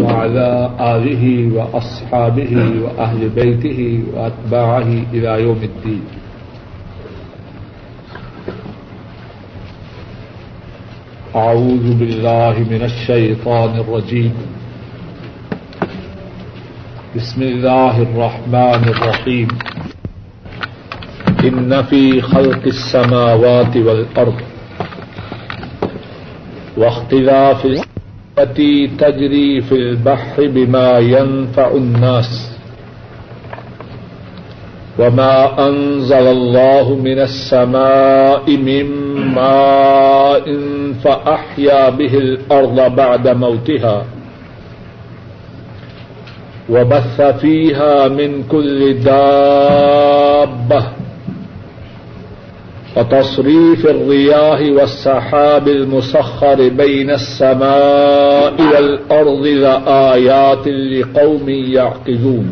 وعلى آله وأصحابه وأهل بيته وأتباعه إلى يوم الدين. أعوذ بالله من الشيطان الرجيم. بسم الله الرحمن الرحيم. إن في خلق السماوات والأرض واختلاف التي تجري في البحر بما ينفع الناس وما أنزل الله من السماء من ماء فأحيا به الأرض بعد موتها وبث فيها من كل دابة وتصريف الرياح والسحاب المسخر بين السماء والأرض لآيات لقوم يعقلون.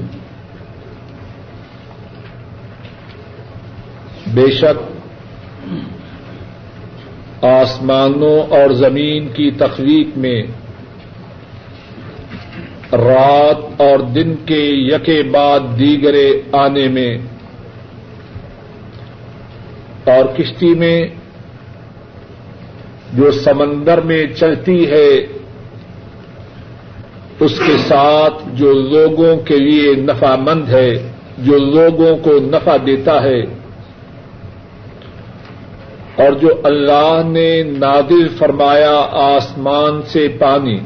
بے شک آسمانوں اور زمین کی تخلیق میں رات اور دن کے یکے بعد دیگرے آنے میں اور کشتی میں جو سمندر میں چلتی ہے، اس کے ساتھ جو لوگوں کے لیے نفع مند ہے، جو لوگوں کو نفع دیتا ہے، اور جو اللہ نے نادل فرمایا آسمان سے پانی۔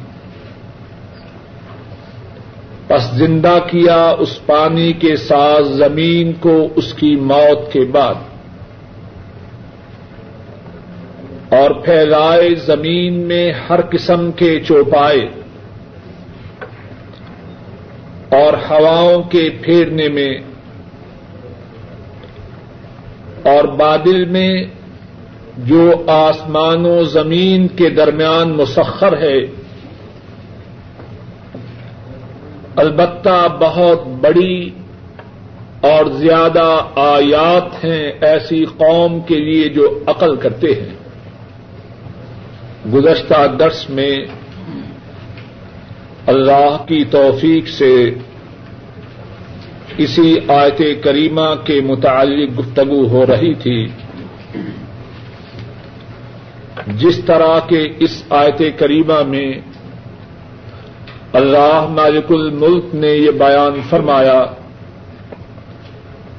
پس زندہ کیا اس پانی کے ساتھ زمین کو اس کی موت کے بعد۔ اور پھیلائے زمین میں ہر قسم کے چوپائے اور ہواؤں کے پھیرنے میں اور بادل میں جو آسمان و زمین کے درمیان مسخر ہے۔ البتہ بہت بڑی اور زیادہ آیات ہیں ایسی قوم کے لیے جو عقل کرتے ہیں۔ گزشتہ درس میں اللہ کی توفیق سے اسی آیت کریمہ کے متعلق گفتگو ہو رہی تھی۔ جس طرح کے اس آیت کریمہ میں اللہ مالک الملک نے یہ بیان فرمایا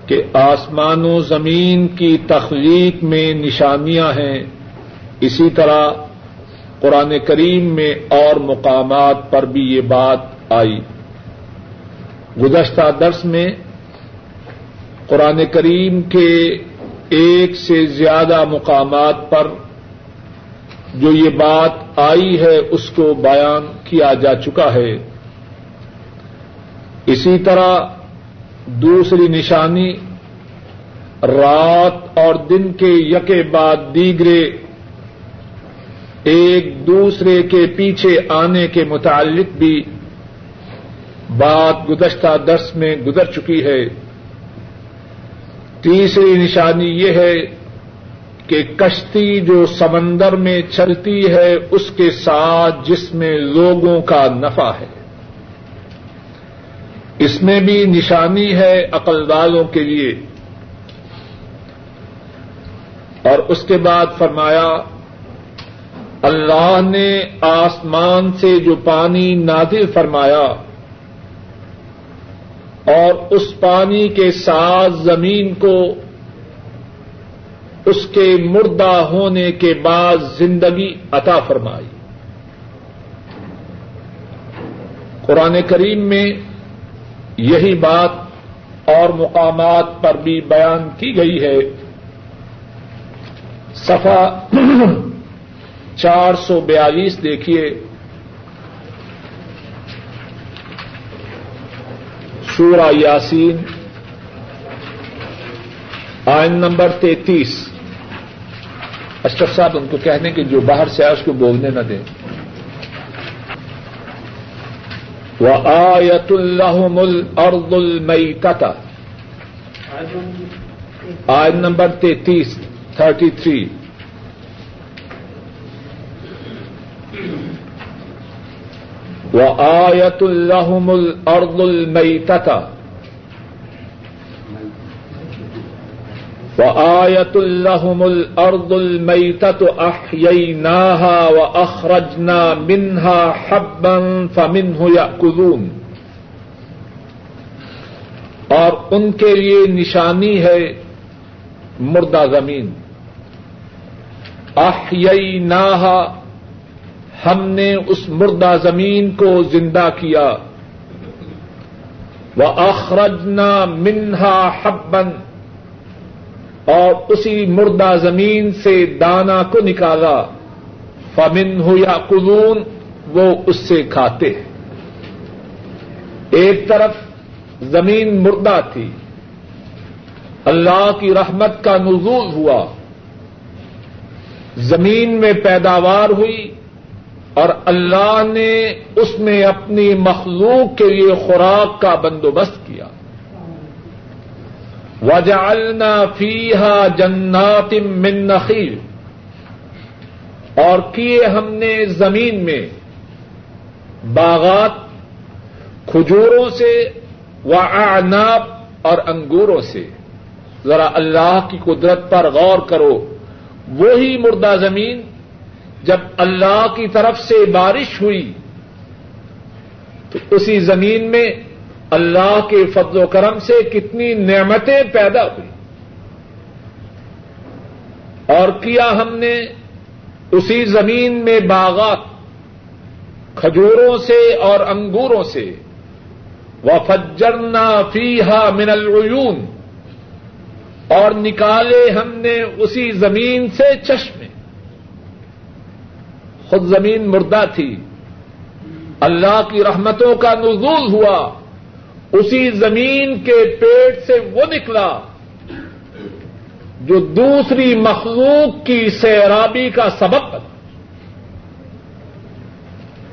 کہ آسمان و زمین کی تخلیق میں نشانیاں ہیں، اسی طرح قرآن کریم میں اور مقامات پر بھی یہ بات آئی۔ گزشتہ درس میں قرآن کریم کے ایک سے زیادہ مقامات پر جو یہ بات آئی ہے، اس کو بیان کیا جا چکا ہے۔ اسی طرح دوسری نشانی، رات اور دن کے یکے بعد دیگرے ایک دوسرے کے پیچھے آنے کے متعلق بھی بات گزشتہ درس میں گزر چکی ہے۔ تیسری نشانی یہ ہے کہ کشتی جو سمندر میں چلتی ہے، اس کے ساتھ جس میں لوگوں کا نفع ہے۔ اس میں بھی نشانی ہے عقل والوں کے لیے۔ اور اس کے بعد فرمایا اللہ نے آسمان سے جو پانی نازل فرمایا اور اس پانی کے ساتھ زمین کو اس کے مردہ ہونے کے بعد زندگی عطا فرمائی۔ قرآن کریم میں یہی بات اور مقامات پر بھی بیان کی گئی ہے۔ صفا چار سو بیالیس دیکھیے۔ سورہ یاسین آئن نمبر تینتیس۔ اشرف صاحب ان کو کہنے کہ جو باہر سے آئے اس کو بولنے نہ دیں۔ وہ آیت الحم الرد المئی آئن نمبر تینتیس تھرٹی تھری۔ وآية لهم الأرض الميتة. وآية لهم الأرض الميتة أحييناها وأخرجنا منها حبا فمنه يأكلون. اور ان کے لیے نشانی ہے مردہ زمین. احییناہا ہم نے اس مردہ زمین کو زندہ کیا۔ وہ اخرجنا منہا حبن اور اسی مردہ زمین سے دانا کو نکالا۔ فمن ہو یا قلون وہ اس سے کھاتے ہیں۔ ایک طرف زمین مردہ تھی۔ اللہ کی رحمت کا نزول ہوا۔ زمین میں پیداوار ہوئی۔ اور اللہ نے اس میں اپنی مخلوق کے لیے خوراک کا بندوبست کیا۔ وجعلنا فیحا جنات من نخیل اور کیے ہم نے زمین میں باغات کھجوروں سے و اعناب اور انگوروں سے۔ ذرا اللہ کی قدرت پر غور کرو۔ وہی مردہ زمین جب اللہ کی طرف سے بارش ہوئی، تو اسی زمین میں اللہ کے فضل و کرم سے کتنی نعمتیں پیدا ہوئی۔ اور کیا ہم نے اسی زمین میں باغات کھجوروں سے اور انگوروں سے وفجرنا فیحا من العیون اور نکالے ہم نے اسی زمین سے چشمے۔ خود زمین مردہ تھی۔ اللہ کی رحمتوں کا نزول ہوا۔ اسی زمین کے پیٹ سے وہ نکلا جو دوسری مخلوق کی سیرابی کا سبب بنا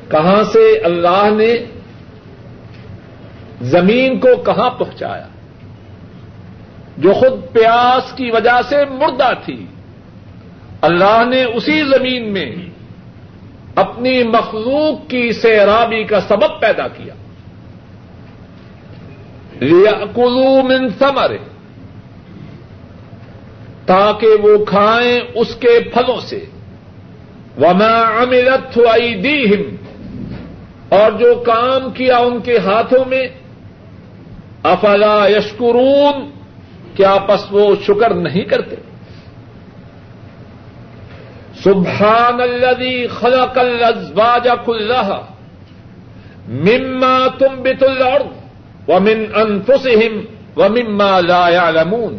کہاں سے اللہ نے زمین کو کہاں پہنچایا؟ جو خود پیاس کی وجہ سے مردہ تھی۔ اللہ نے اسی زمین میں اپنی مخلوق کی سیرابی کا سبب پیدا کیا۔ کلو من سمر تاکہ وہ کھائیں اس کے پھلوں سے۔ وما عملت ایدیہم اور جو کام کیا ان کے ہاتھوں میں۔ افلا یشکرون کیا پس وہ شکر نہیں کرتے؟ سبحان الذي خلق الازواج كلها مما تنبت الارض ومن انفسهم ومما لا يعلمون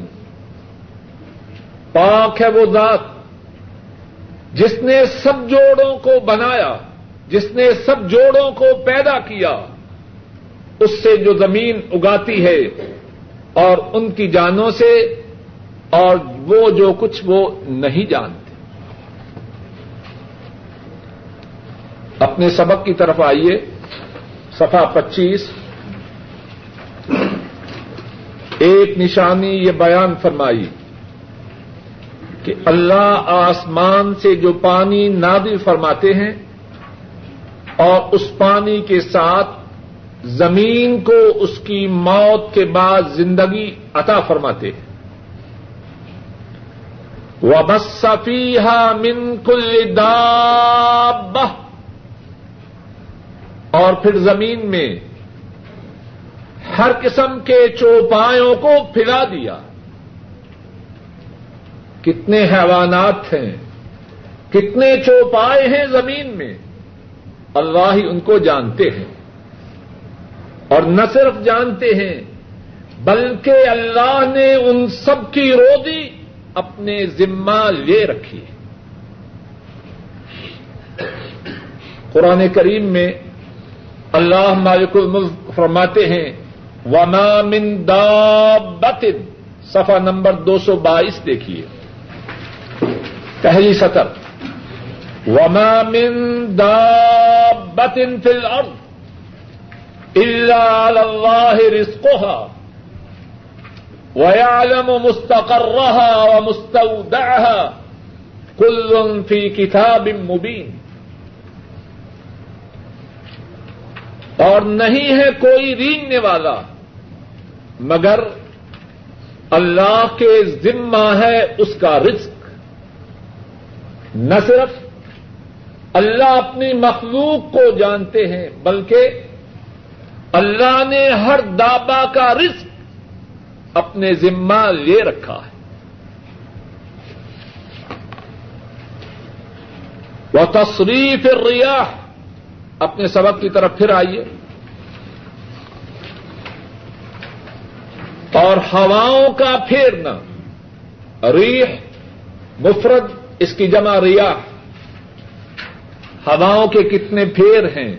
پاک ہے وہ ذات جس نے سب جوڑوں کو بنایا، جس نے سب جوڑوں کو پیدا کیا، اس سے جو زمین اگاتی ہے اور ان کی جانوں سے اور وہ جو کچھ وہ نہیں جانتے اپنے سبق کی طرف آئیے۔ سفا پچیس۔ ایک نشانی یہ بیان فرمائی کہ اللہ آسمان سے جو پانی نادل فرماتے ہیں اور اس پانی کے ساتھ زمین کو اس کی موت کے بعد زندگی عطا فرماتے ہیں۔ وہ من کل دابہ اور پھر زمین میں ہر قسم کے چوپایوں کو پھیلا دیا۔ کتنے حیوانات ہیں، کتنے چوپائے ہیں زمین میں۔ اللہ ہی ان کو جانتے ہیں۔ اور نہ صرف جانتے ہیں، بلکہ اللہ نے ان سب کی روزی اپنے ذمہ لے رکھی ہے۔ قرآن کریم میں اللہ مالک الملک فرماتے ہیں، وما من دابت۔ صفحہ نمبر دو سو بائیس دیکھیے۔ پہلی سطر۔ وما من دابت فی الارض الا على الله رزقها۔ ويعلم مستقرها ومستودعها۔ كل في كتاب مبين۔ اور نہیں ہے کوئی رینگنے والا، مگر اللہ کے ذمہ ہے اس کا رزق۔ نہ صرف اللہ اپنی مخلوق کو جانتے ہیں، بلکہ اللہ نے ہر دابا کا رزق اپنے ذمہ لے رکھا ہے۔ وہ تصریف ریاح اپنے سبق کی طرف پھر آئیے۔ اور ہواؤں کا پھیرنا۔ ریح، مفرد، اس کی جمع ریاح۔ ہواؤں کے کتنے پھیر ہیں۔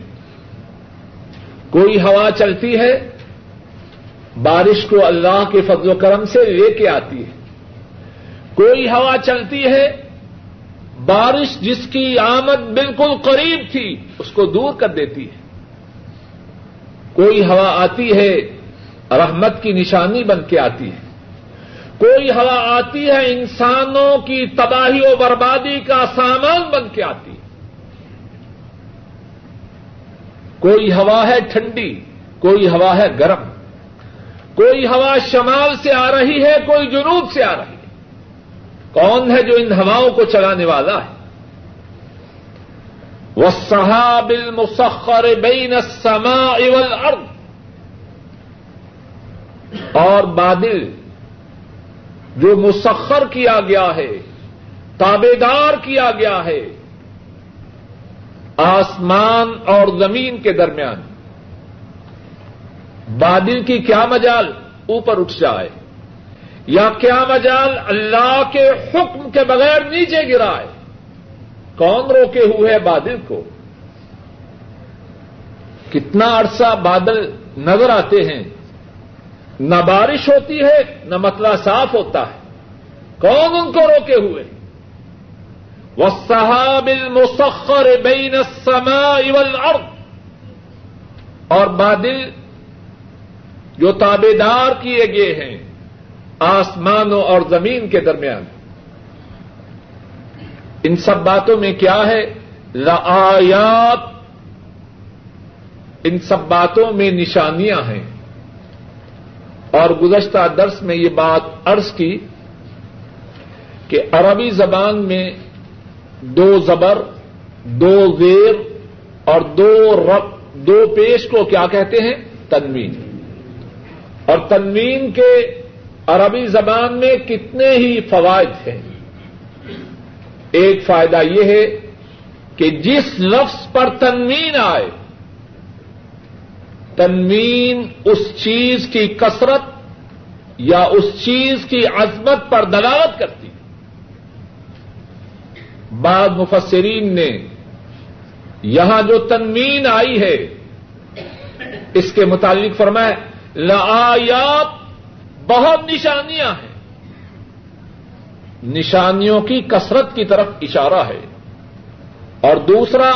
کوئی ہوا چلتی ہے؟ بارش کو اللہ کے فضل و کرم سے لے کے آتی ہے۔ کوئی ہوا چلتی ہے؟ بارش جس کی آمد بالکل قریب تھی، اس کو دور کر دیتی ہے۔ کوئی ہوا آتی ہے، رحمت کی نشانی بن کے آتی ہے۔ کوئی ہوا آتی ہے، انسانوں کی تباہی و بربادی کا سامان بن کے آتی ہے۔ کوئی ہوا ہے ٹھنڈی، کوئی ہوا ہے گرم۔ کوئی ہوا شمال سے آ رہی ہے، کوئی جنوب سے آ رہی ہے۔ کون ہے جو ان ہواؤں کو چلانے والا ہے؟ وہ صحاب المسخر بین السماء والارض اور بادل جو مسخر کیا گیا ہے تابے دار کیا گیا ہے، آسمان اور زمین کے درمیان۔ بادل کی کیا مجال؟ اوپر اٹھ جائے۔ یا کیا مجال اللہ کے حکم کے بغیر نیچے گرائے کون روکے ہوئے ہے بادل کو؟ کتنا عرصہ بادل نظر آتے ہیں۔ نہ بارش ہوتی ہے، نہ متلا صاف ہوتا ہے۔ کون ان کو روکے ہوئے؟ وہ صحاب المسخر بین السماء والارض اور بادل جو تابے دار کیے گئے ہیں۔ آسمانوں اور زمین کے درمیان۔ ان سب باتوں میں کیا ہے؟ لآیات۔ ان سب باتوں میں نشانیاں ہیں۔ اور گزشتہ درس میں یہ بات عرض کی کہ عربی زبان میں دو زبر، دو زیر اور دو رب، دو پیش کو کیا کہتے ہیں؟ تنوین۔ اور تنوین کے عربی زبان میں کتنے ہی فوائد ہیں۔ ایک فائدہ یہ ہے کہ جس لفظ پر تنوین آئے، تنوین اس چیز کی کثرت یا اس چیز کی عظمت پر دلالت کرتی۔ بعض مفسرین نے یہاں جو تنوین آئی ہے، اس کے متعلق فرمایا، لآیات بہت نشانیاں ہیں۔ نشانیوں کی کثرت کی طرف اشارہ ہے۔ اور دوسرا،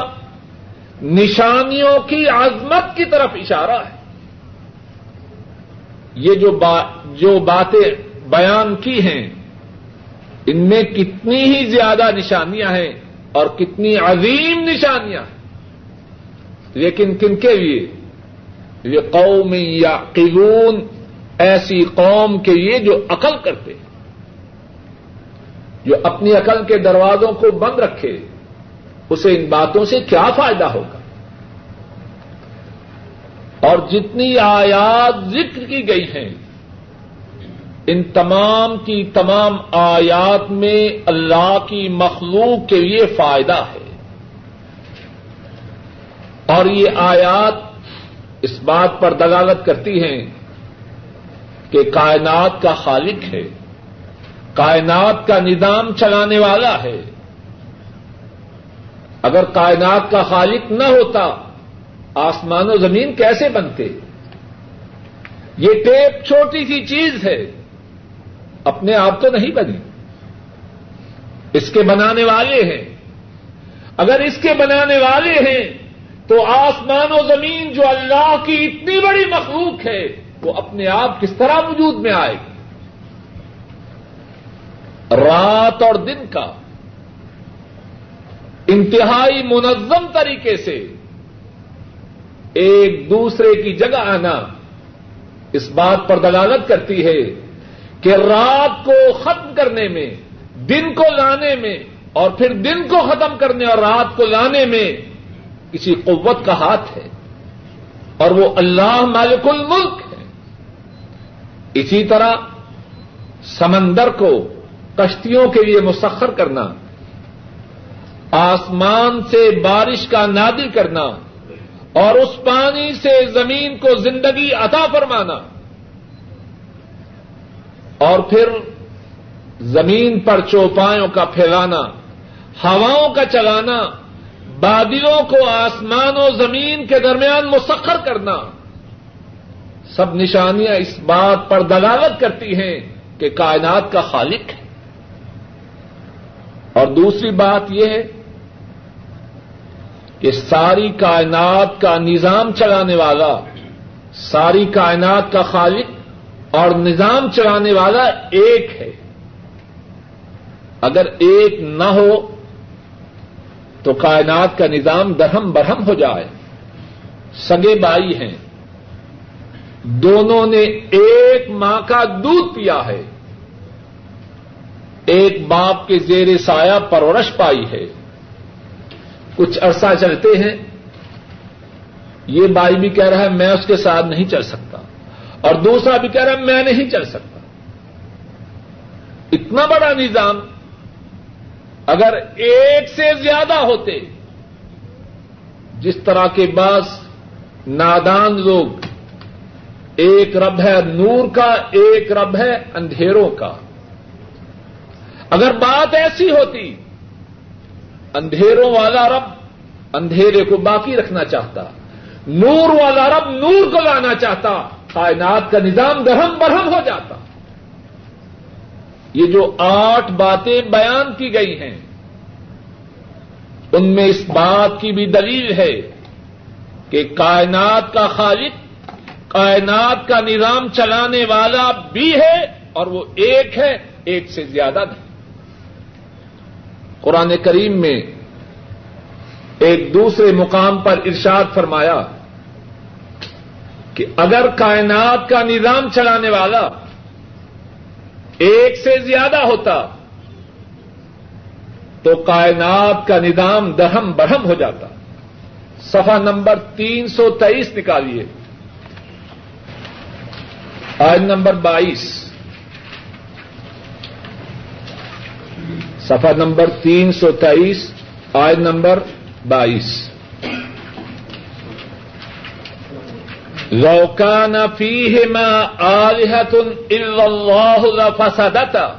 نشانیوں کی عظمت کی طرف اشارہ ہے۔ یہ جو با، جو باتیں بیان کی ہیں، ان میں کتنی ہی زیادہ نشانیاں ہیں اور کتنی عظیم نشانیاں ہیں۔ لیکن کن کے لیے؟ یہ قوم یا قلون ایسی قوم کے لیے جو عقل کرتے، جو اپنی عقل کے دروازوں کو بند رکھے، اسے ان باتوں سے کیا فائدہ ہوگا؟ اور جتنی آیات ذکر کی گئی ہیں، ان تمام کی تمام آیات میں اللہ کی مخلوق کے لیے فائدہ ہے۔ اور یہ آیات اس بات پر دلالت کرتی ہیں کہ کائنات کا خالق ہے، کائنات کا نظام چلانے والا ہے۔ اگر کائنات کا خالق نہ ہوتا، آسمان و زمین کیسے بنتے؟ یہ ٹیپ چھوٹی سی چیز ہے، اپنے آپ تو نہیں بنی۔ اس کے بنانے والے ہیں۔ اگر اس کے بنانے والے ہیں، تو آسمان و زمین جو اللہ کی اتنی بڑی مخلوق ہے وہ اپنے آپ کس طرح وجود میں آئے گی؟ رات اور دن کا انتہائی منظم طریقے سے ایک دوسرے کی جگہ آنا اس بات پر دلالت کرتی ہے کہ رات کو ختم کرنے میں، دن کو لانے میں اور پھر دن کو ختم کرنے اور رات کو لانے میں کسی قوت کا ہاتھ ہے اور وہ اللہ مالک الملک اسی طرح سمندر کو کشتیوں کے لیے مسخر کرنا، آسمان سے بارش کا نادل کرنا، اور اس پانی سے زمین کو زندگی عطا فرمانا۔ اور پھر زمین پر چوپایوں کا پھیلانا، ہواؤں کا چلانا، بادلوں کو آسمان و زمین کے درمیان مسخر کرنا۔ سب نشانیاں اس بات پر دلالت کرتی ہیں کہ کائنات کا خالق ہے۔ اور دوسری بات یہ ہے کہ ساری کائنات کا نظام چلانے والا، ساری کائنات کا خالق اور نظام چلانے والا ایک ہے۔ اگر ایک نہ ہو تو کائنات کا نظام درہم برہم ہو جائے۔ سگے بائی ہیں۔ دونوں نے ایک ماں کا دودھ پیا ہے۔ ایک باپ کے زیر سایہ پرورش پائی ہے۔ کچھ عرصہ چلتے ہیں۔ یہ بائی بھی کہہ رہا ہے، میں اس کے ساتھ نہیں چل سکتا۔ اور دوسرا بھی کہہ رہا ہے، میں نہیں چل سکتا۔ اتنا بڑا نظام، اگر ایک سے زیادہ ہوتے، جس طرح کے بعض نادان لوگ ایک رب ہے نور کا، ایک رب ہے اندھیروں کا۔ اگر بات ایسی ہوتی، اندھیروں والا رب اندھیرے کو باقی رکھنا چاہتا، نور والا رب نور کو لانا چاہتا، کائنات کا نظام درہم برہم ہو جاتا۔ یہ جو آٹھ باتیں بیان کی گئی ہیں، ان میں اس بات کی بھی دلیل ہے کہ کائنات کا خالق کائنات کا نظام چلانے والا بھی ہے اور وہ ایک ہے، ایک سے زیادہ نہیں۔ قرآن کریم میں ایک دوسرے مقام پر ارشاد فرمایا کہ اگر کائنات کا نظام چلانے والا ایک سے زیادہ ہوتا تو کائنات کا نظام دہم بڑھم ہو جاتا۔ سفا نمبر تین سو تیئیس نکالیے۔ آج نمبر بائیس۔ سفا نمبر تین سو تیئیس آج نمبر بائیس۔ لوکان فیہما آلہت الا اللہ لفسدتا۔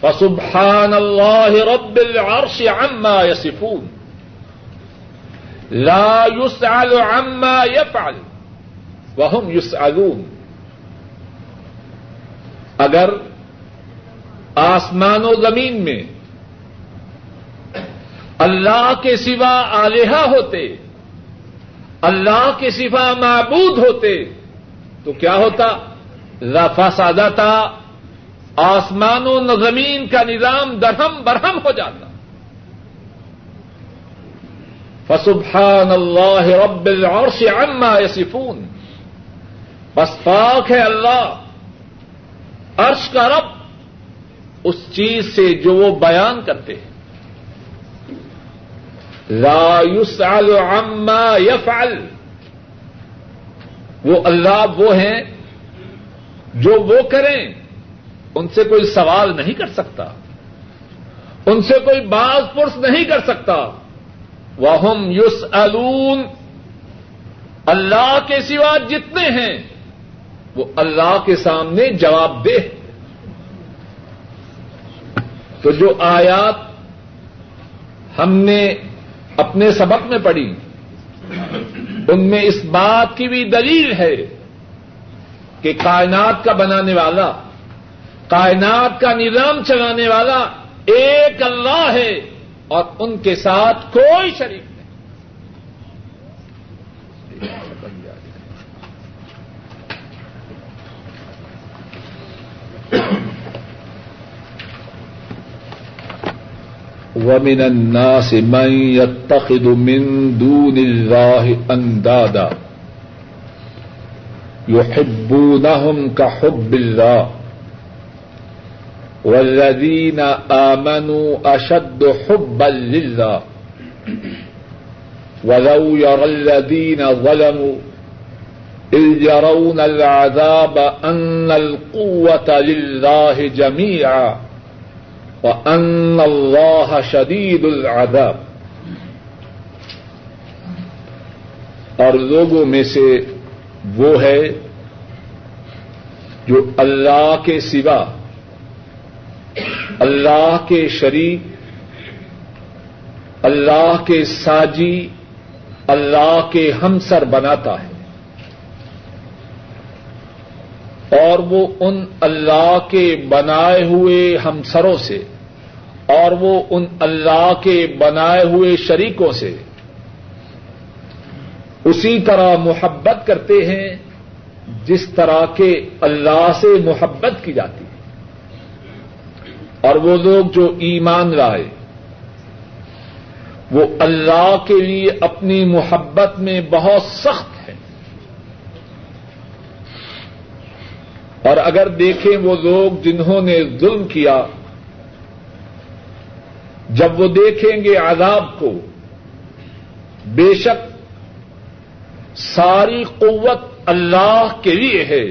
فسبحان اللہ رب العرش عما يصفون لا يسأل عما يفعل وهم يسألون اگر آسمان و زمین میں اللہ کے سوا آلیہ ہوتے، اللہ کے سوا معبود ہوتے، تو کیا ہوتا؟ رفا سادہ تھا، آسمان و زمین کا نظام درہم برہم ہو جاتا۔ فسبحان اللہ رب العرش عما یسفون بس پاک ہے اللہ، عرش کا رب، اس چیز سے جو وہ بیان کرتے ہیں۔ لا يسأل عما يفعل وہ اللہ وہ ہیں جو وہ کریں، ان سے کوئی سوال نہیں کر سکتا، ان سے کوئی باز پرس نہیں کر سکتا۔ وہ یوس اللہ کے سوا جتنے ہیں وہ اللہ کے سامنے جواب دے تو جو آیات ہم نے اپنے سبق میں پڑھی، ان میں اس بات کی بھی دلیل ہے کہ کائنات کا بنانے والا، کائنات کا نظام چلانے والا ایک اللہ ہے اور ان کے ساتھ کوئی شریک نہیں ومن الناس من يتخذ من دون الله اندادا يحبونهم كحب الله والذين آمنوا أشد حبا لله ولو يرى الذين ظلموا إذ يرون العذاب أن القوة لله جميعا وأن الله شديد العذاب۔ اور لوگوں میں سے وہ ہے جو اللہ کے سوا، اللہ کے شریک، اللہ کے ساجی، اللہ کے ہمسر بناتا ہے۔ اور وہ ان اللہ کے بنائے ہوئے ہمسروں سے اور وہ ان اللہ کے بنائے ہوئے شریکوں سے اسی طرح محبت کرتے ہیں جس طرح کے اللہ سے محبت کی جاتی ہے۔ اور وہ لوگ جو ایمان لائے، وہ اللہ کے لیے اپنی محبت میں بہت سخت ہے اور اگر دیکھیں وہ لوگ جنہوں نے ظلم کیا جب وہ دیکھیں گے عذاب کو، بے شک ساری قوت اللہ کے لیے ہے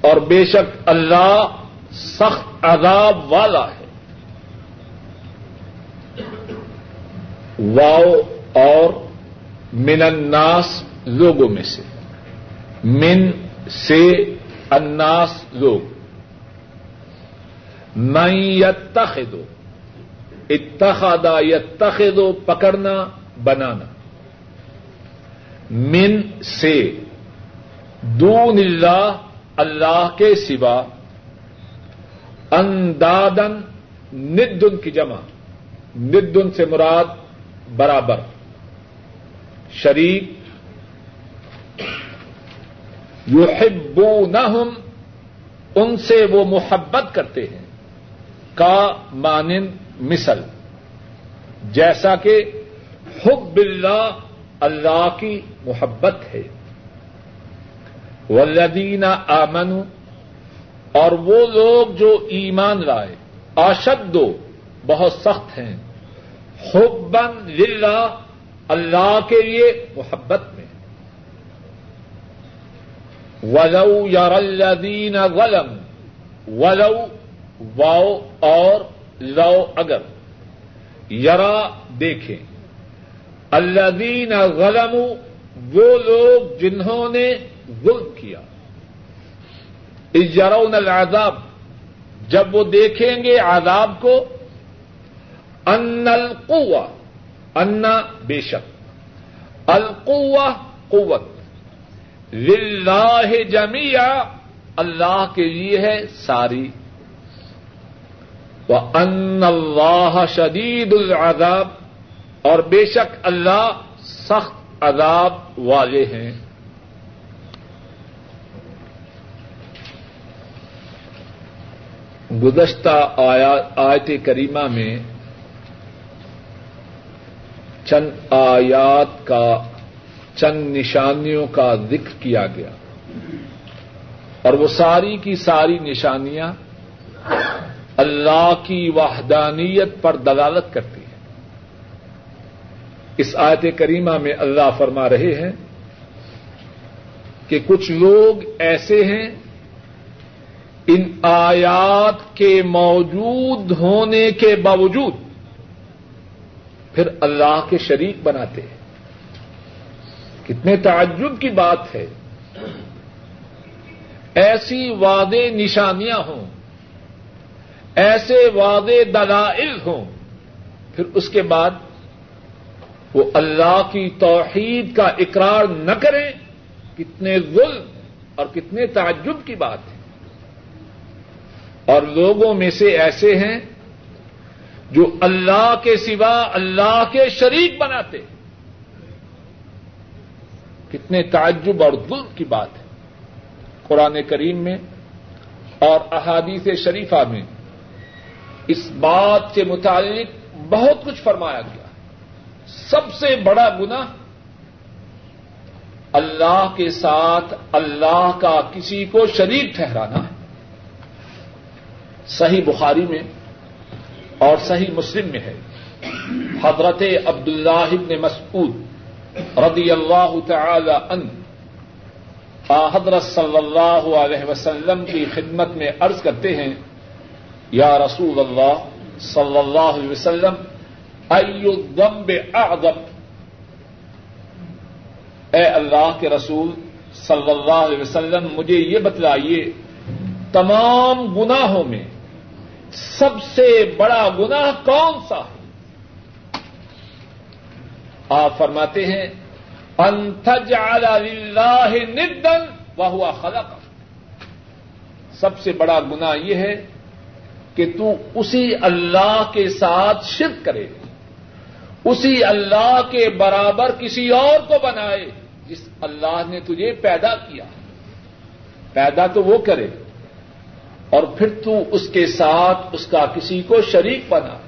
اور بے شک اللہ سخت عذاب والا ہے۔ واؤ اور من الناس لوگوں میں سے، من سے اناس لوگ۔ میں یتخذو اتخذا، یتخذو، پکڑنا، بنانا۔ من سے۔ دون اللہ اللہ کے سوا۔ اندادن ندن کی جمع۔ ندن سے مراد برابر۔ شریک۔ یحبونہم، ان سے وہ محبت کرتے ہیں۔ کا مانند مثل، جیسا کہ حب اللہ اللہ کی محبت ہے۔ ولدین آمن اور وہ لوگ جو ایمان لائے، آشد بہت سخت ہیں۔ حبن للہ اللہ کے لیے محبت میں۔ ولو یار الدین غلم ولو واؤ اور لو اگر یرا دیکھیں۔ الدین غلم وہ لوگ جنہوں نے ظلم کیا۔ یرون العذاب، جب وہ دیکھیں گے عذاب کو، ان القوا انا بے شک القوا قوت۔ للہ جمیا اللہ کے لیے ہے ساری وہ ان اللہ شدید العذاب اور بے شک اللہ سخت عذاب والے ہیں۔ گزشتہ آیت کریمہ میں چند آیات کا چند نشانیوں کا ذکر کیا گیا۔ اور وہ ساری کی ساری نشانیاں اللہ کی وحدانیت پر دلالت کرتی ہیں اس آیت کریمہ میں اللہ فرما رہے ہیں کہ کچھ لوگ ایسے ہیں ان آیات کے موجود ہونے کے باوجود پھر اللہ کے شریک بناتے ہیں۔ کتنے تعجب کی بات ہے۔ ایسی وعدے نشانیاں ہوں۔ ایسے وعدے دلائل ہوں۔ پھر اس کے بعد وہ اللہ کی توحید کا اقرار نہ کریں، کتنے ظلم اور کتنے تعجب کی بات ہے۔ اور لوگوں میں سے ایسے ہیں جو اللہ کے سوا اللہ کے شریک بناتے۔ کتنے تعجب اور ظلم کی بات ہے۔ قرآن کریم میں اور احادیث شریفہ میں اس بات سے متعلق بہت کچھ فرمایا گیا۔ سب سے بڑا گنا اللہ کے ساتھ اللہ کا کسی کو شریک ٹھہرانا ہے۔ صحیح بخاری میں اور صحیح مسلم میں ہے۔ حضرت عبد اللہ ابن مسعود رضی اللہ تعالی ان حضرت صلی اللہ علیہ وسلم کی خدمت میں عرض کرتے ہیں یا رسول اللہ صلی اللہ علیہ وسلم الذنب اعظم اے اللہ کے رسول صلی اللہ علیہ وسلم مجھے یہ بتلائیے تمام گناہوں میں سب سے بڑا گناہ کون سا ہے آپ فرماتے ہیں انتجعل للہ ندن وہ خلق سب سے بڑا گناہ یہ ہے کہ تو اسی اللہ کے ساتھ شرک کرے، اسی اللہ کے برابر کسی اور کو بنائے جس اللہ نے تجھے پیدا کیا۔ پیدا تو وہ کرے اور پھر تو اس کے ساتھ اس کا کسی کو شریک بنا۔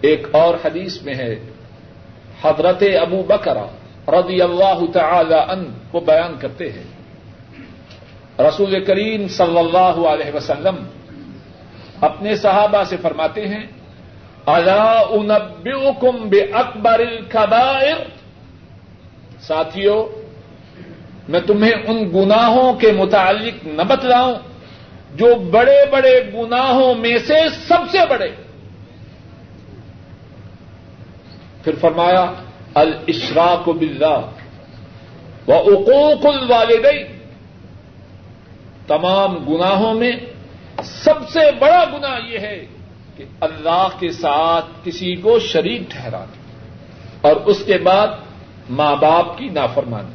ایک اور حدیث میں ہے، حضرت ابو بکرا رضی اللہ تعالی ان کو بیان کرتے ہیں۔ رسول کریم صلی اللہ علیہ وسلم اپنے صحابہ سے فرماتے ہیں اللہ انبئکم بے اکبر الخبائر ساتھیوں میں تمہیں ان گناہوں کے متعلق نہ بتلاؤں جو بڑے بڑے گناہوں میں سے سب سے بڑے۔ پھر فرمایا، الاشراق باللہ و اقوق الوالدین۔ تمام گناہوں میں سب سے بڑا گنا یہ ہے کہ اللہ کے ساتھ کسی کو شریک ٹھہرانا اور اس کے بعد ماں باپ کی نافرمانی۔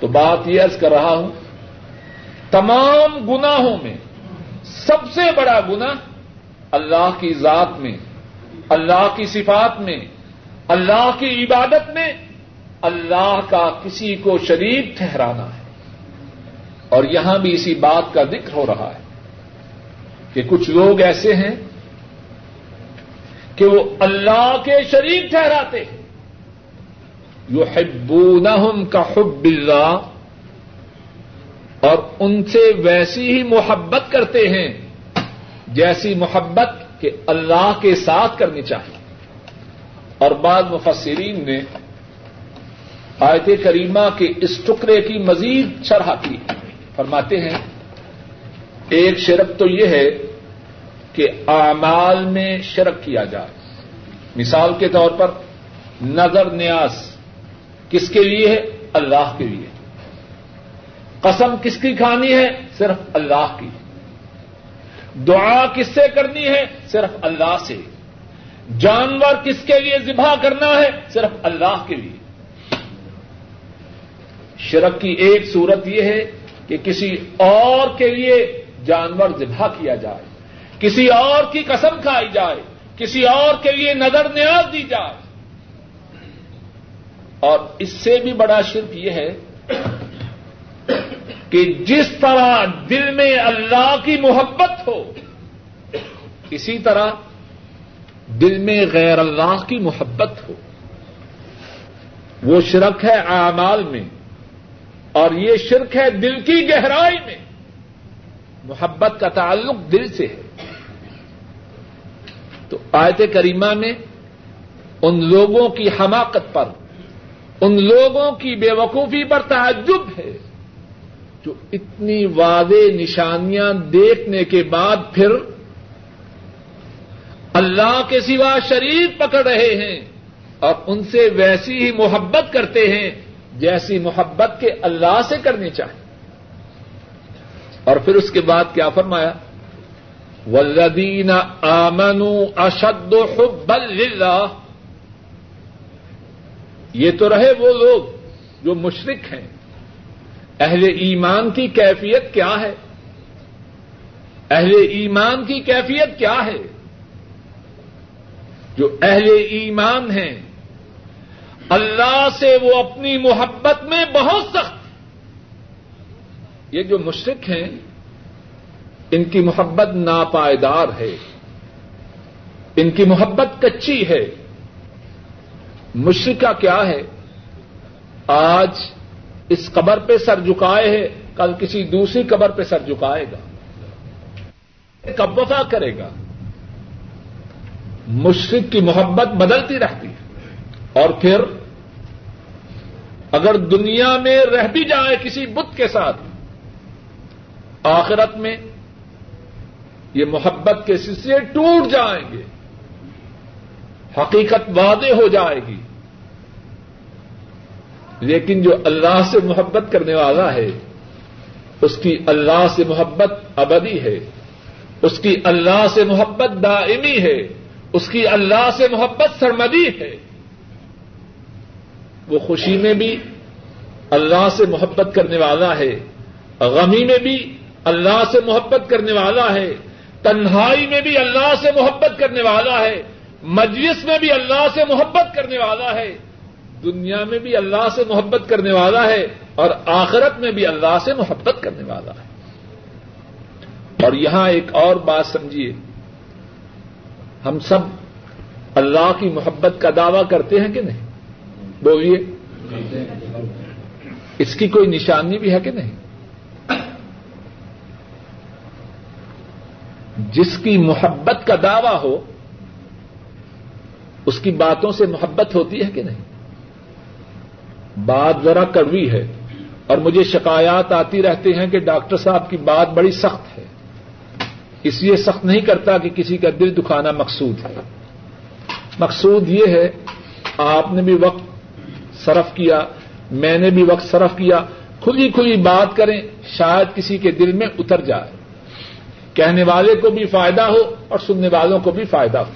تو بات یہ عرض کر رہا ہوں، تمام گناہوں میں سب سے بڑا گنا اللہ کی ذات میں، اللہ کی صفات میں، اللہ کی عبادت میں، اللہ کا کسی کو شریک ٹھہرانا ہے۔ اور یہاں بھی اسی بات کا ذکر ہو رہا ہے کہ کچھ لوگ ایسے ہیں کہ وہ اللہ کے شریک ٹھہراتے ہیں۔ یو حبونہم کا حب اللہ اور ان سے ویسی ہی محبت کرتے ہیں جیسی محبت کہ اللہ کے ساتھ کرنی چاہیے۔ اور بعض مفسرین نے آیت کریمہ کے اس ٹکڑے کی مزید شرح کی۔ فرماتے ہیں، ایک شرک تو یہ ہے کہ اعمال میں شرک کیا جائے۔ مثال کے طور پر، نظر نیاز کس کے لیے ہے؟ اللہ کے لیے۔ قسم کس کی کھانی ہے؟ صرف اللہ کی۔ دعا کس سے کرنی ہے؟ صرف اللہ سے۔ جانور کس کے لیے ذبح کرنا ہے؟ صرف اللہ کے لیے۔ شرک کی ایک صورت یہ ہے کہ کسی اور کے لیے جانور ذبح کیا جائے، کسی اور کی قسم کھائی جائے، کسی اور کے لیے نظر نیاز دی جائے۔ اور اس سے بھی بڑا شرک یہ ہے کہ جس طرح دل میں اللہ کی محبت ہو، اسی طرح دل میں غیر اللہ کی محبت ہو۔ وہ شرک ہے اعمال میں۔ اور یہ شرک ہے دل کی گہرائی میں۔ محبت کا تعلق دل سے ہے۔ تو آیت کریمہ میں ان لوگوں کی حماقت پر، ان لوگوں کی بے وقوفی پر تعجب ہے، جو اتنی واضح نشانیاں دیکھنے کے بعد پھر اللہ کے سوا شریف پکڑ رہے ہیں اور ان سے ویسی ہی محبت کرتے ہیں۔ جیسی محبت کے اللہ سے کرنی چاہیے۔ اور پھر اس کے بعد کیا فرمایا؟ ولدین آمنو اشد حب اللہ یہ تو رہے وہ لوگ جو مشرق ہیں۔ اہل ایمان کی کیفیت کیا ہے؟ اہل ایمان کی کیفیت کیا ہے؟ جو اہل ایمان ہیں اللہ سے وہ اپنی محبت میں بہت سخت یہ جو مشرق ہیں، ان کی محبت ناپائیدار ہے، ان کی محبت کچی ہے۔ مشرقہ کیا ہے؟ آج اس قبر پہ سر جھکائے ہے، کل کسی دوسری قبر پہ سر جھکائے گا۔ کب وفا کرے گا۔ مشرق کی محبت بدلتی رہتی ہے۔ اور پھر اگر دنیا میں رہ بھی جائے کسی بت کے ساتھ، آخرت میں یہ محبت کے سلسلے ٹوٹ جائیں گے، حقیقت واضح ہو جائے گی۔ لیکن جو اللہ سے محبت کرنے والا ہے، اس کی اللہ سے محبت ابدی ہے، اس کی اللہ سے محبت دائمی ہے، اس کی اللہ سے محبت سرمدی ہے۔ وہ خوشی میں بھی اللہ سے محبت کرنے والا ہے، غمی میں بھی اللہ سے محبت کرنے والا ہے، تنہائی میں بھی اللہ سے محبت کرنے والا ہے، مجلس میں بھی اللہ سے محبت کرنے والا ہے، دنیا میں بھی اللہ سے محبت کرنے والا ہے اور آخرت میں بھی اللہ سے محبت کرنے والا ہے۔ اور یہاں ایک اور بات سمجھیے۔ ہم سب اللہ کی محبت کا دعوی کرتے ہیں کہ نہیں؟ بولیے۔ اس کی کوئی نشانی بھی ہے کہ نہیں؟ جس کی محبت کا دعوی ہو، اس کی باتوں سے محبت ہوتی ہے کہ نہیں؟ بات ذرا کڑوی ہے اور مجھے شکایات آتی رہتے ہیں کہ ڈاکٹر صاحب کی بات بڑی سخت ہے۔ اس لیے سخت نہیں کرتا کہ کسی کا دل دکھانا مقصود ہے۔ مقصود یہ ہے، آپ نے بھی وقت صرف کیا، میں نے بھی وقت صرف کیا، کھلی کھلی بات کریں، شاید کسی کے دل میں اتر جائے۔ کہنے والے کو بھی فائدہ ہو اور سننے والوں کو بھی فائدہ ہو۔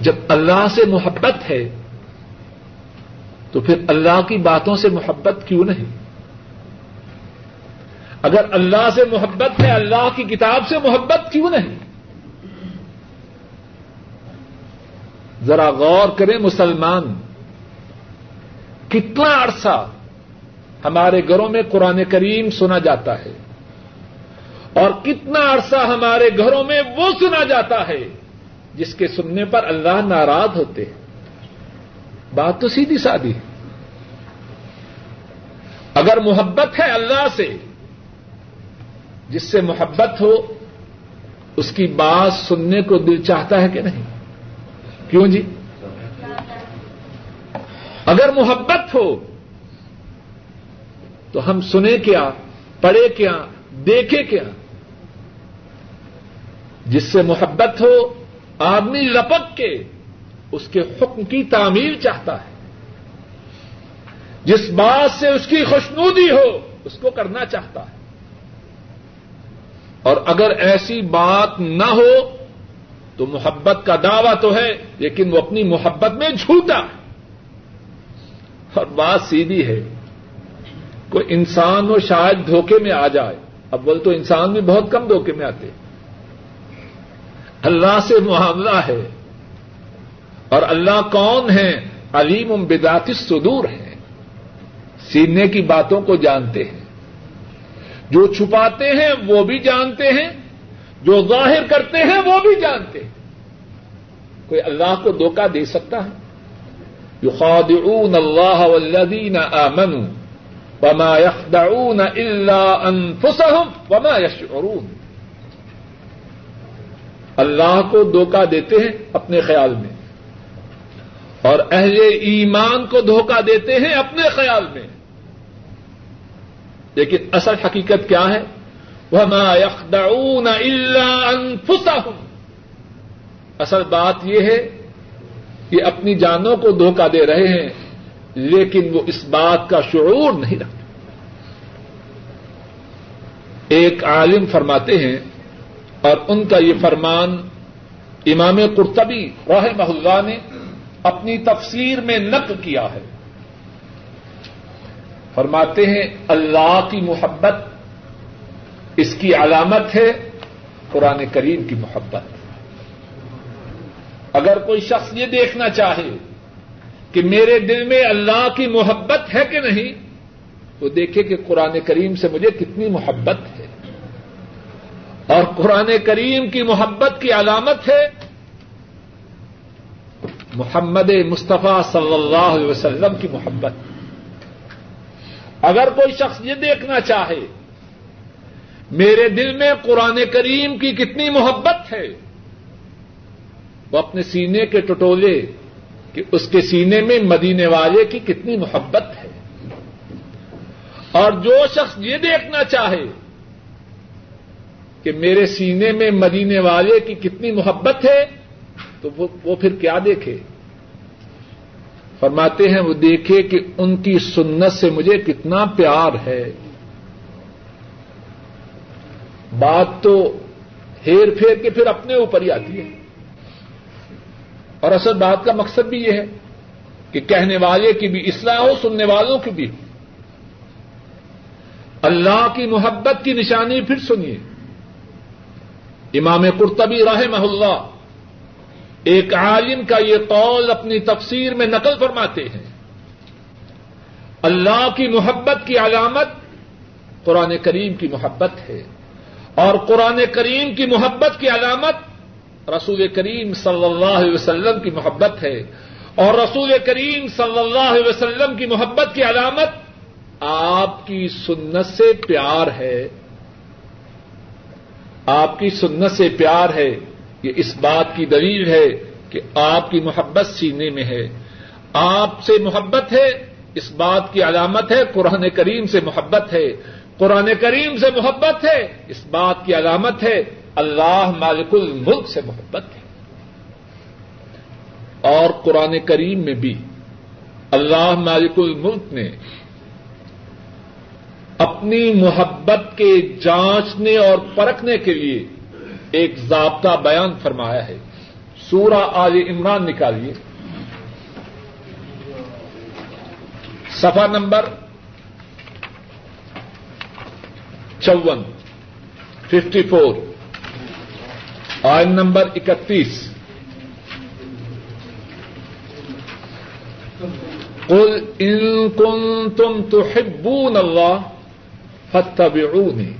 جب اللہ سے محبت ہے، تو پھر اللہ کی باتوں سے محبت کیوں نہیں؟ اگر اللہ سے محبت ہے، اللہ کی کتاب سے محبت کیوں نہیں؟ ذرا غور کریں مسلمان، کتنا عرصہ ہمارے گھروں میں قرآن کریم سنا جاتا ہے اور کتنا عرصہ ہمارے گھروں میں وہ سنا جاتا ہے جس کے سننے پر اللہ ناراض ہوتے ہیں۔ بات تو سیدھی سادی ہے۔ اگر محبت ہے اللہ سے، جس سے محبت ہو، اس کی بات سننے کو دل چاہتا ہے کہ نہیں؟ کیوں جی؟ اگر محبت ہو، تو ہم سنیں کیا، پڑھے کیا، دیکھے کیا۔ جس سے محبت ہو، آدمی لپک کے اس کے حکم کی تعمیر چاہتا ہے۔ جس بات سے اس کی خوشنودی ہو، اس کو کرنا چاہتا ہے۔ اور اگر ایسی بات نہ ہو تو محبت کا دعویٰ تو ہے، لیکن وہ اپنی محبت میں جھوٹا۔ ہے اور بات سیدھی ہے، کوئی انسان وہ شاید دھوکے میں آ جائے۔ اب بول تو انسان بھی بہت کم دھوکے میں آتے۔ اللہ سے معاملہ ہے۔ اور اللہ کون ہے؟ علیم بداتی سدور ہے۔ سینے کی باتوں کو جانتے ہیں۔ جو چھپاتے ہیں وہ بھی جانتے ہیں۔ جو ظاہر کرتے ہیں وہ بھی جانتے ہیں۔ کوئی اللہ کو دھوکہ دے سکتا ہے؟ يخادعون الله والذين آمنوا وما يخدعون إلا أنفسهم وما يشعرون اللہ کو دھوکہ دیتے ہیں اپنے خیال میں۔ اور اہل ایمان کو دھوکہ دیتے ہیں اپنے خیال میں۔ لیکن اصل حقیقت کیا ہے؟ وہ يخدعون الا انفسهم اصل بات یہ ہے کہ اپنی جانوں کو دھوکہ دے رہے ہیں، لیکن وہ اس بات کا شعور نہیں رکھتے۔ ایک عالم فرماتے ہیں، اور ان کا یہ فرمان امام قرطبی رحمہ اللہ نے اپنی تفسیر میں نقل کیا ہے۔ فرماتے ہیں، اللہ کی محبت اس کی علامت ہے قرآن کریم کی محبت۔ اگر کوئی شخص یہ دیکھنا چاہے کہ میرے دل میں اللہ کی محبت ہے کہ نہیں، تو دیکھے کہ قرآن کریم سے مجھے کتنی محبت ہے۔ اور قرآن کریم کی محبت کی علامت ہے محمد مصطفیٰ صلی اللہ علیہ وسلم کی محبت۔ اگر کوئی شخص یہ دیکھنا چاہے میرے دل میں قرآن کریم کی کتنی محبت ہے۔ وہ اپنے سینے کے ٹٹولے کہ اس کے سینے میں مدینے والے کی کتنی محبت ہے۔ اور جو شخص یہ دیکھنا چاہے کہ میرے سینے میں مدینے والے کی کتنی محبت ہے، تو وہ پھر کیا دیکھے؟ فرماتے ہیں، وہ دیکھے کہ ان کی سنت سے مجھے کتنا پیار ہے۔ بات تو ہیر پھیر کے پھر اپنے اوپر ہی آتی ہے۔ اور اصل بات کا مقصد بھی یہ ہے کہ کہنے والے کی بھی اصلاح ہو، سننے والوں کی بھی۔ اللہ کی محبت کی نشانی پھر سنیے۔ امام قرطبی رحمہ اللہ ایک عالم کا یہ قول اپنی تفسیر میں نقل فرماتے ہیں۔ اللہ کی محبت کی علامت قرآن کریم کی محبت ہے۔ اور قرآن کریم کی محبت کی علامت رسول کریم صلی اللہ علیہ وسلم کی محبت ہے۔ اور رسول کریم صلی اللہ علیہ وسلم کی محبت کی علامت آپ کی سنت سے پیار ہے۔ آپ کی سنت سے پیار ہے۔ یہ اس بات کی دلیل ہے کہ آپ کی محبت سینے میں ہے۔ آپ سے محبت ہے، اس بات کی علامت ہے، قرآن کریم سے محبت ہے۔ قرآن کریم سے محبت ہے، اس بات کی علامت ہے، اللہ مالک الملک سے محبت ہے۔ اور قرآن کریم میں بھی اللہ مالک الملک نے اپنی محبت کے جانچنے اور پرکھنے کے لیے ایک ضابطہ بیان فرمایا ہے۔ سورہ آل عمران نکالیے۔ سفا نمبر چون ففٹی فور آئن نمبر اکتیس. قل ان کنتم تحبون اللہ فتبعونی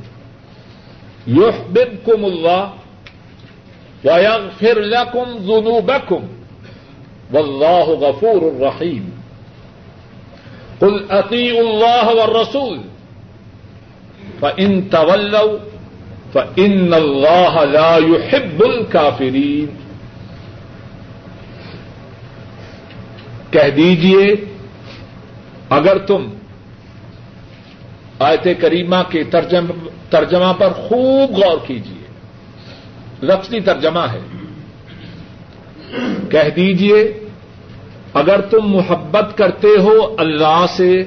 يحببكم الله ويغفر لكم ذنوبكم والله غفور رحيم قل أطيعوا الله والرسول. فإن تولوا فإن الله لا يحب الكافرين۔ کہہ دیجیے، اگر تم آیت کریمہ کے ترجمہ پر خوب غور کیجیے لفظی ترجمہ ہے۔ کہہ دیجیے اگر تم محبت کرتے ہو اللہ سے،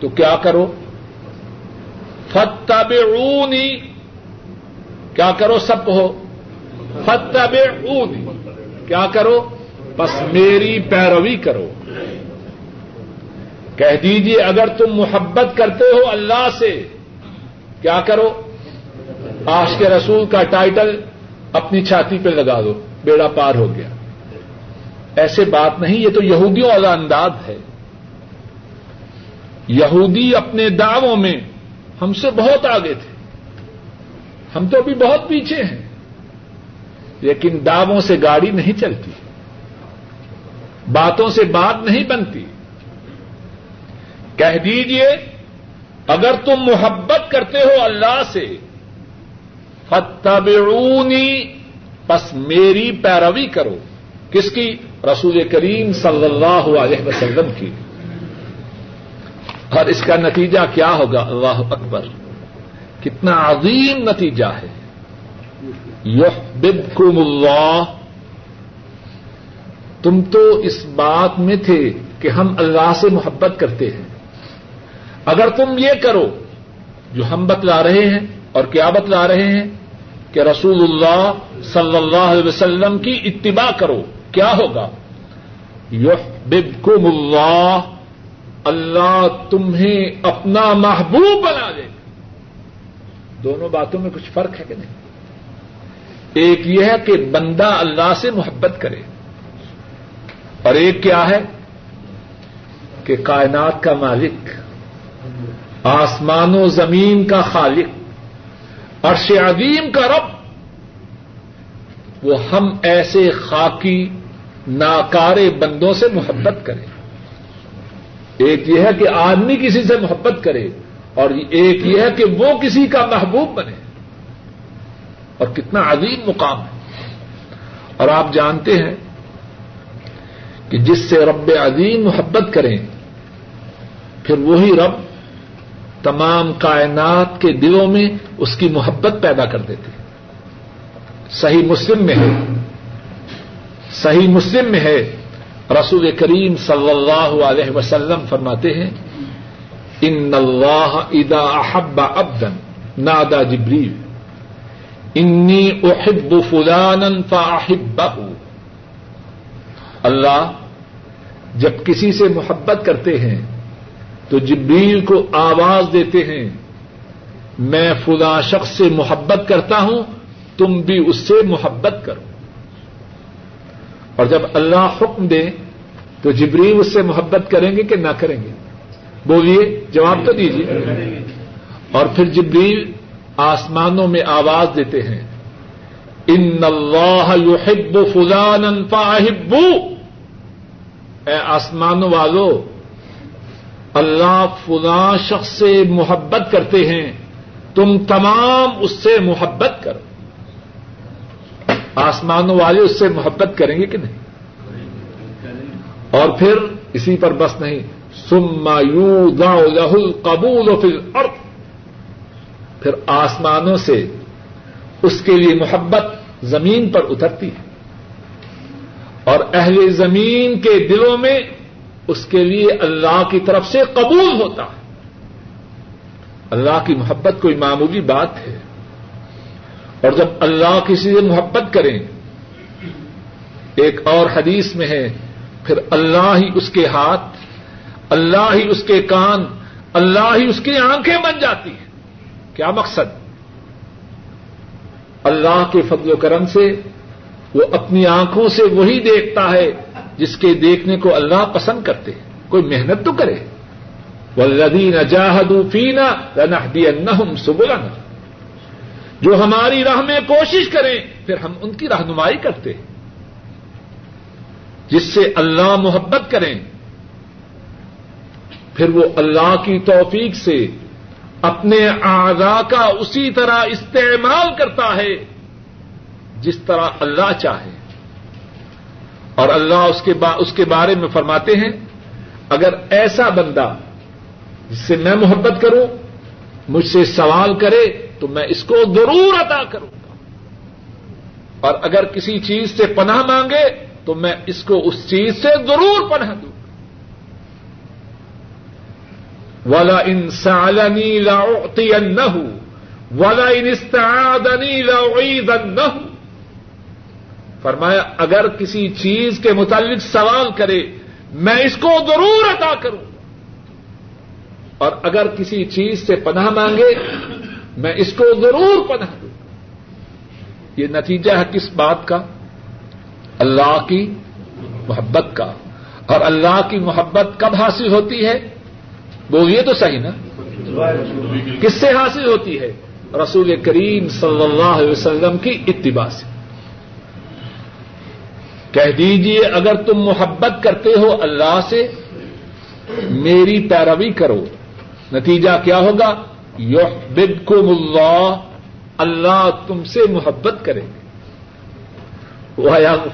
تو کیا کرو؟ فتب کیا کرو سب ہو فتب کیا کرو؟ بس میری پیروی کرو۔ کہہ دیجیے اگر تم محبت کرتے ہو اللہ سے، کیا کرو؟ آش کے رسول کا ٹائٹل اپنی چھاتی پہ لگا دو، بیڑا پار ہو گیا۔ ایسے بات نہیں، یہ تو یہودیوں والا انداز ہے۔ یہودی اپنے دعووں میں ہم سے بہت آگے تھے۔ ہم تو ابھی بہت پیچھے ہیں۔ لیکن دعووں سے گاڑی نہیں چلتی۔ باتوں سے بات نہیں بنتی۔ کہہ دیجیے اگر تم محبت کرتے ہو اللہ سے فتبعونی پس میری پیروی کرو۔ کس کی؟ رسول کریم صلی اللہ علیہ وسلم کی۔ اور اس کا نتیجہ کیا ہوگا؟ اللہ اکبر۔ کتنا عظیم نتیجہ ہے۔ یحببکم اللہ۔ تم تو اس بات میں تھے کہ ہم اللہ سے محبت کرتے ہیں۔ اگر تم یہ کرو، جو ہم بتلا رہے ہیں اور کیا بتلا رہے ہیں، کہ رسول اللہ صلی اللہ علیہ وسلم کی اتباع کرو، کیا ہوگا؟ یحببکم اللہ۔ اللہ تمہیں اپنا محبوب بنا دے دونوں باتوں میں کچھ فرق ہے کہ نہیں؟ ایک یہ ہے کہ بندہ اللہ سے محبت کرے۔ اور ایک کیا ہے؟ کہ کائنات کا مالک، آسمان و زمین کا خالق، عرش عظیم کا رب، وہ ہم ایسے خاکی، ناکارے بندوں سے محبت کریں ایک یہ ہے کہ آدمی کسی سے محبت کرے اور ایک یہ ہے کہ وہ کسی کا محبوب بنے اور کتنا عظیم مقام ہے۔ اور آپ جانتے ہیں کہ جس سے رب عظیم محبت کریں، پھر وہی رب تمام کائنات کے دلوں میں اس کی محبت پیدا کر دیتے صحیح مسلم میں ہے۔ صحیح مسلم میں ہے۔ رسول کریم صلی اللہ علیہ وسلم فرماتے ہیں، ان اللہ ادا احب ابدن نادا جبریل، انی احب فلان فاحبہ اللہ جب کسی سے محبت کرتے ہیں، تو جبریل کو آواز دیتے ہیں، میں فلاں شخص سے محبت کرتا ہوں، تم بھی اس سے محبت کرو۔ اور جب اللہ حکم دے تو جبریل اس سے محبت کریں گے کہ نہ کریں گے؟ بولیے، جواب تو دیجیے۔ اور پھر جبریل آسمانوں میں آواز دیتے ہیں۔ ان اللہ یحب فلان فاحبو۔ اے آسمانوں والو، اللہ فلاں شخص سے محبت کرتے ہیں۔ تم تمام اس سے محبت کرو۔ آسمانوں والے اس سے محبت کریں گے کہ نہیں؟ اور پھر اسی پر بس نہیں سما یو لہ قبول و پھر پھر آسمانوں سے اس کے لیے محبت زمین پر اترتی ہے۔ اور اہل زمین کے دلوں میں اس کے لیے اللہ کی طرف سے قبول ہوتا ہے۔ اللہ کی محبت کوئی معمولی بات ہے۔ اور جب اللہ کسی سے محبت کریں، ایک اور حدیث میں ہے، پھر اللہ ہی اس کے ہاتھ، اللہ ہی اس کے کان، اللہ ہی اس کی آنکھیں بن جاتی ہیں۔ کیا مقصد؟ اللہ کے فضل و کرم سے، وہ اپنی آنکھوں سے وہی دیکھتا ہے، جس کے دیکھنے کو اللہ پسند کرتے کوئی محنت تو کرے۔ ولدین جاہدو فینا رنحدی انہم سبلنا۔ جو ہماری راہ میں کوشش کریں، پھر ہم ان کی رہنمائی کرتے جس سے اللہ محبت کریں، پھر وہ اللہ کی توفیق سے اپنے آزا کا اسی طرح استعمال کرتا ہے، جس طرح اللہ چاہے۔ اور اللہ اس کے با، اس کے بارے میں فرماتے ہیں، اگر ایسا بندہ جس سے میں محبت کروں، مجھ سے سوال کرے تو میں اس کو ضرور عطا کروں گا۔ اور اگر کسی چیز سے پناہ مانگے تو میں اس کو اس چیز سے ضرور پناہ دوں۔ گا ولا انسانی لاؤتی نہ ولا انستعادنی لاعید نہ فرمایا، اگر کسی چیز کے متعلق سوال کرے، میں اس کو ضرور عطا کروں۔ اور اگر کسی چیز سے پناہ مانگے میں اس کو ضرور پناہ دوں۔ یہ نتیجہ ہے کس بات کا؟ اللہ کی محبت کا۔ اور اللہ کی محبت کب حاصل ہوتی ہے؟ وہ یہ تو صحیح نا؟ کس سے حاصل ہوتی ہے؟ رسول کریم صلی اللہ علیہ وسلم کی اتباع سے۔ کہہ دیجیے اگر تم محبت کرتے ہو اللہ سے، میری پیروی کرو۔ نتیجہ کیا ہوگا؟ یو اللہ اللہ تم سے محبت کرے گے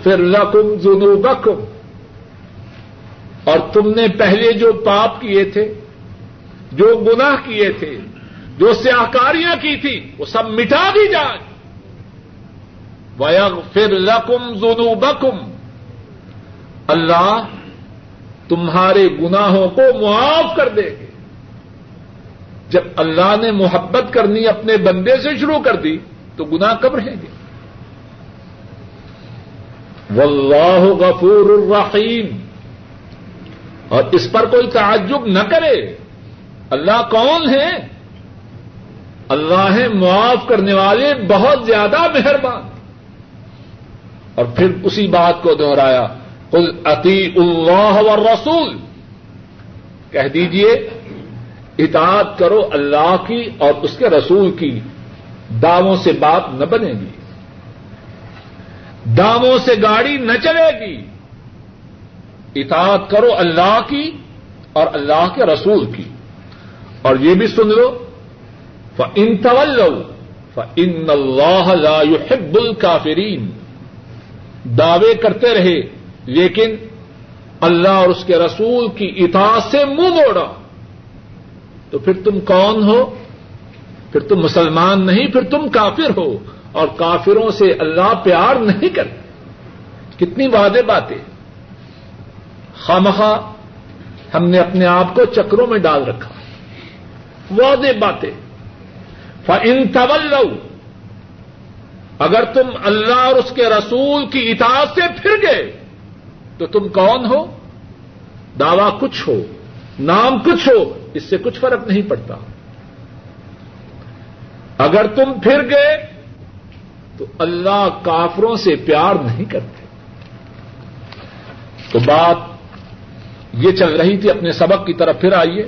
پھر لکم جنوبکم اور تم نے پہلے جو پاپ کیے تھے، جو گناہ کیے تھے، جو سیاہکاریاں کی تھی، وہ سب مٹا دی جائے۔ ویغ پھر لکم جنوبکم اللہ تمہارے گناہوں کو معاف کر دے گے جب اللہ نے محبت کرنی اپنے بندے سے شروع کر دی تو گناہ کب رہیں گے؟ واللہ غفور الرحیم۔ اور اس پر کوئی تعجب نہ کرے۔ اللہ کون ہے؟ اللہ ہے معاف کرنے والے بہت زیادہ مہربان۔ اور پھر اسی بات کو دوہرایا عطی اللہ و رسول کہہ دیجیے اطاعت کرو اللہ کی اور اس کے رسول کی۔ دعووں سے بات نہ بنے گی۔ دعووں سے گاڑی نہ چلے گی۔ اطاعت کرو اللہ کی اور اللہ کے رسول کی۔ اور یہ بھی سن لو۔ ان طول ان اللہ لا يحب دعوے کرتے رہے، لیکن اللہ اور اس کے رسول کی اطاعت سے منہ موڑا۔ تو پھر تم کون ہو؟ پھر تم مسلمان نہیں، پھر تم کافر ہو۔ اور کافروں سے اللہ پیار نہیں کرتے کتنی وعدے باتیں۔ خامخواہ ہم نے اپنے آپ کو چکروں میں ڈال رکھا۔ وعدے باتیں۔ ان طول اگر تم اللہ اور اس کے رسول کی اطاعت سے پھر گئے، تو تم کون ہو؟ دعوی کچھ ہو، نام کچھ ہو اس سے کچھ فرق نہیں پڑتا۔ اگر تم پھر گئے، تو اللہ کافروں سے پیار نہیں کرتے۔ تو بات یہ چل رہی تھی، اپنے سبق کی طرف پھر آئیے۔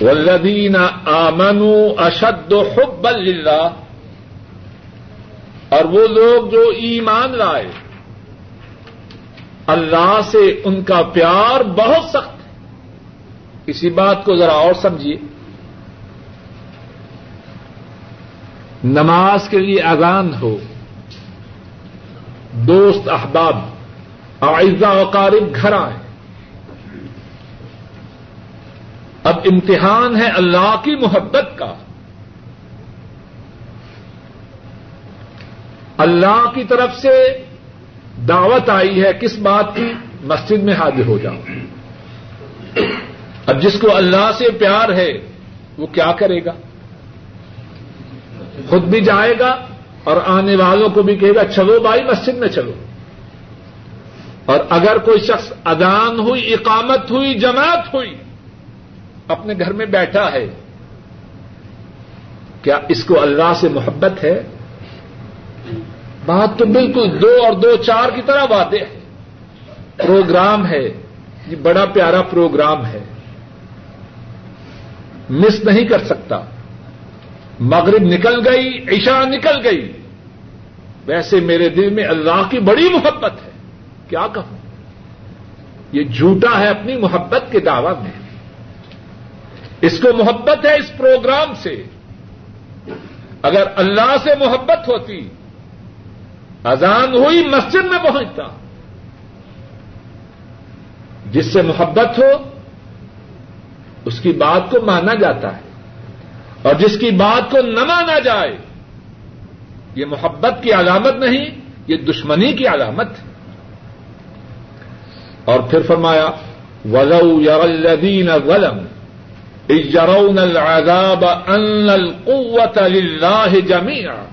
والذین آمنوا اشد حب للہ اور وہ لوگ جو ایمان لائے، اللہ سے ان کا پیار بہت سخت اسی بات کو ذرا اور سمجھیے۔ نماز کے لیے اذان ہو، دوست احباب اعزا وقارب گھر آئے اب امتحان ہے اللہ کی محبت کا۔ اللہ کی طرف سے دعوت آئی ہے کس بات کی؟ مسجد میں حاضر ہو جاؤ۔ اب جس کو اللہ سے پیار ہے وہ کیا کرے گا؟ خود بھی جائے گا اور آنے والوں کو بھی کہے گا، چلو بھائی مسجد میں چلو۔ اور اگر کوئی شخص ادان ہوئی، اقامت ہوئی، جماعت ہوئی، اپنے گھر میں بیٹھا ہے، کیا اس کو اللہ سے محبت ہے؟ بات تو بالکل دو اور دو چار کی طرح باتیں ہے۔ پروگرام ہے، یہ بڑا پیارا پروگرام ہے۔ مس نہیں کر سکتا۔ مغرب نکل گئی، عشاء نکل گئی۔ ویسے میرے دل میں اللہ کی بڑی محبت ہے۔ کیا کہوں؟ یہ جھوٹا ہے اپنی محبت کے دعوی میں۔ اس کو محبت ہے اس پروگرام سے۔ اگر اللہ سے محبت ہوتی، اذان ہوئی، مسجد میں پہنچتا۔ جس سے محبت ہو اس کی بات کو مانا جاتا ہے اور جس کی بات کو نہ مانا جائے، یہ محبت کی علامت نہیں، یہ دشمنی کی علامت اور پھر فرمایا، ولو الذین ظلم يرون العذاب ان القوت للہ جميعا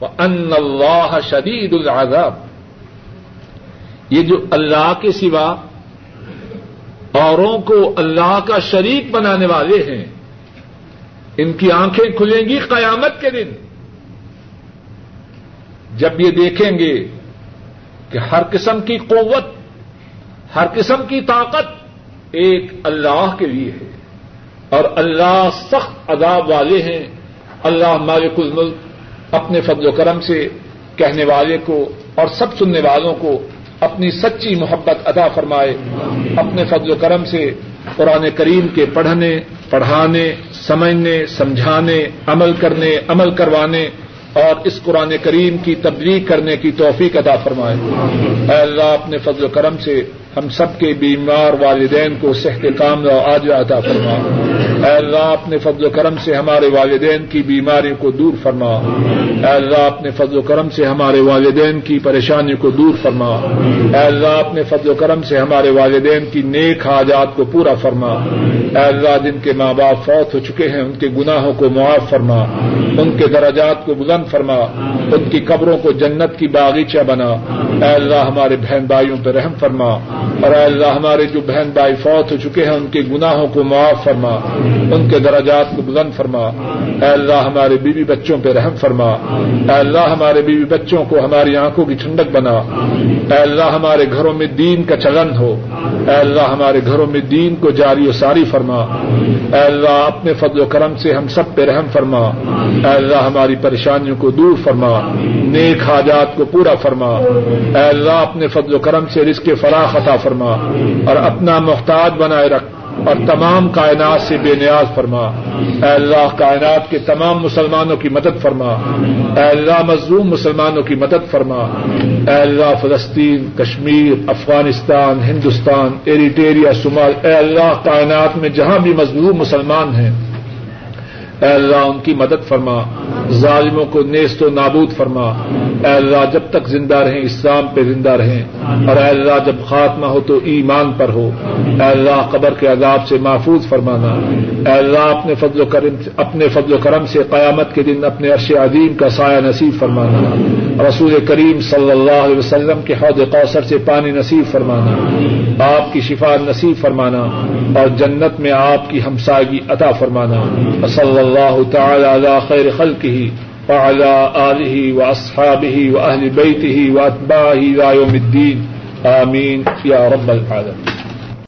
وان اللہ شدید العذاب۔ یہ جو اللہ کے سوا اوروں کو اللہ کا شریک بنانے والے ہیں۔ ان کی آنکھیں کھلیں گی قیامت کے دن۔ جب یہ دیکھیں گے کہ ہر قسم کی قوت، ہر قسم کی طاقت ایک اللہ کے لیے ہے۔ اور اللہ سخت عذاب والے ہیں۔ اللہ مالک الملک اپنے فضل و کرم سے کہنے والے کو اور سب سننے والوں کو اپنی سچی محبت ادا فرمائے، اپنے فضل و کرم سے قرآن کریم کے پڑھنے، پڑھانے، سمجھنے، سمجھانے، عمل کرنے، عمل کروانے اور اس قرآن کریم کی تبلیغ کرنے کی توفیق ادا فرمائے۔ اے اللہ، اپنے فضل و کرم سے ہم سب کے بیمار والدین کو صحت کام و آج عطا فرما۔ اے اللہ اپنے فضل و کرم سے ہمارے والدین کی بیماریوں کو دور فرما۔ اے اللہ اپنے فضل و کرم سے ہمارے والدین کی پریشانیوں کو دور فرما۔ اے اللہ اپنے فضل و کرم سے ہمارے والدین کی نیک حاجات کو پورا فرما۔ اے اللہ، جن کے ماں باپ فوت ہو چکے ہیں، ان کے گناہوں کو معاف فرما۔ ان کے درجات کو بلند فرما۔ ان کی قبروں کو جنت کی باغیچہ بنا۔ اے اللہ، ہمارے بہن بھائیوں پہ رحم فرما۔ اور اے اللہ ہمارے جو بہن بھائی فوت ہو چکے ہیں، ان کے گناہوں کو معاف فرما، ان کے درجات کو بلند فرما۔ اے اللہ ہمارے بیوی بچوں پہ رحم فرما۔ اے اللہ ہمارے بیوی بچوں کو ہماری آنکھوں کی ٹھنڈک بنا۔ اے اللہ ہمارے گھروں میں دین کا چلن ہو۔ اے اللہ ہمارے گھروں میں دین کو جاری و ساری فرما۔ اے اللہ اپنے فضل و کرم سے ہم سب پہ رحم فرما۔ اے اللہ ہماری پریشانیوں کو دور فرما۔ نیک حاجات کو پورا فرما۔ اے اللہ اپنے فضل و کرم سے رزق فراخ عطا فرما۔ فرما اور اپنا محتاج بنائے رکھ اور تمام کائنات سے بے نیاز فرما۔ اے اللہ، کائنات کے تمام مسلمانوں کی مدد فرما۔ اے اللہ، مظلوم مسلمانوں کی مدد فرما۔ اے اللہ، فلسطین، کشمیر، افغانستان، ہندوستان، ایریٹیریا، صومال، اے اللہ، کائنات میں جہاں بھی مظلوم مسلمان ہیں۔ اے اللہ ان کی مدد فرما، ظالموں کو نیست و نابود فرما۔ اے اللہ جب تک زندہ رہیں، اسلام پہ زندہ رہیں۔ اور اے اللہ جب خاتمہ ہو تو ایمان پر ہو۔ اے اللہ قبر کے عذاب سے محفوظ فرمانا۔ اے اللہ اپنے فضل و کرم، اپنے فضل و کرم سے قیامت کے دن اپنے عرش عظیم کا سایہ نصیب فرمانا۔ رسول کریم صلی اللہ علیہ وسلم کے حوض قوثر سے پانی نصیب فرمانا، آپ کی شفا نصیب فرمانا اور جنت میں آپ کی ہمساگی عطا فرمانا۔ صلی اللہ تعالی علی خیر خلقه وعلى آله وأصحابه وأهل بيته وأتباعه إلى يوم الدين آمين يا رب العالمين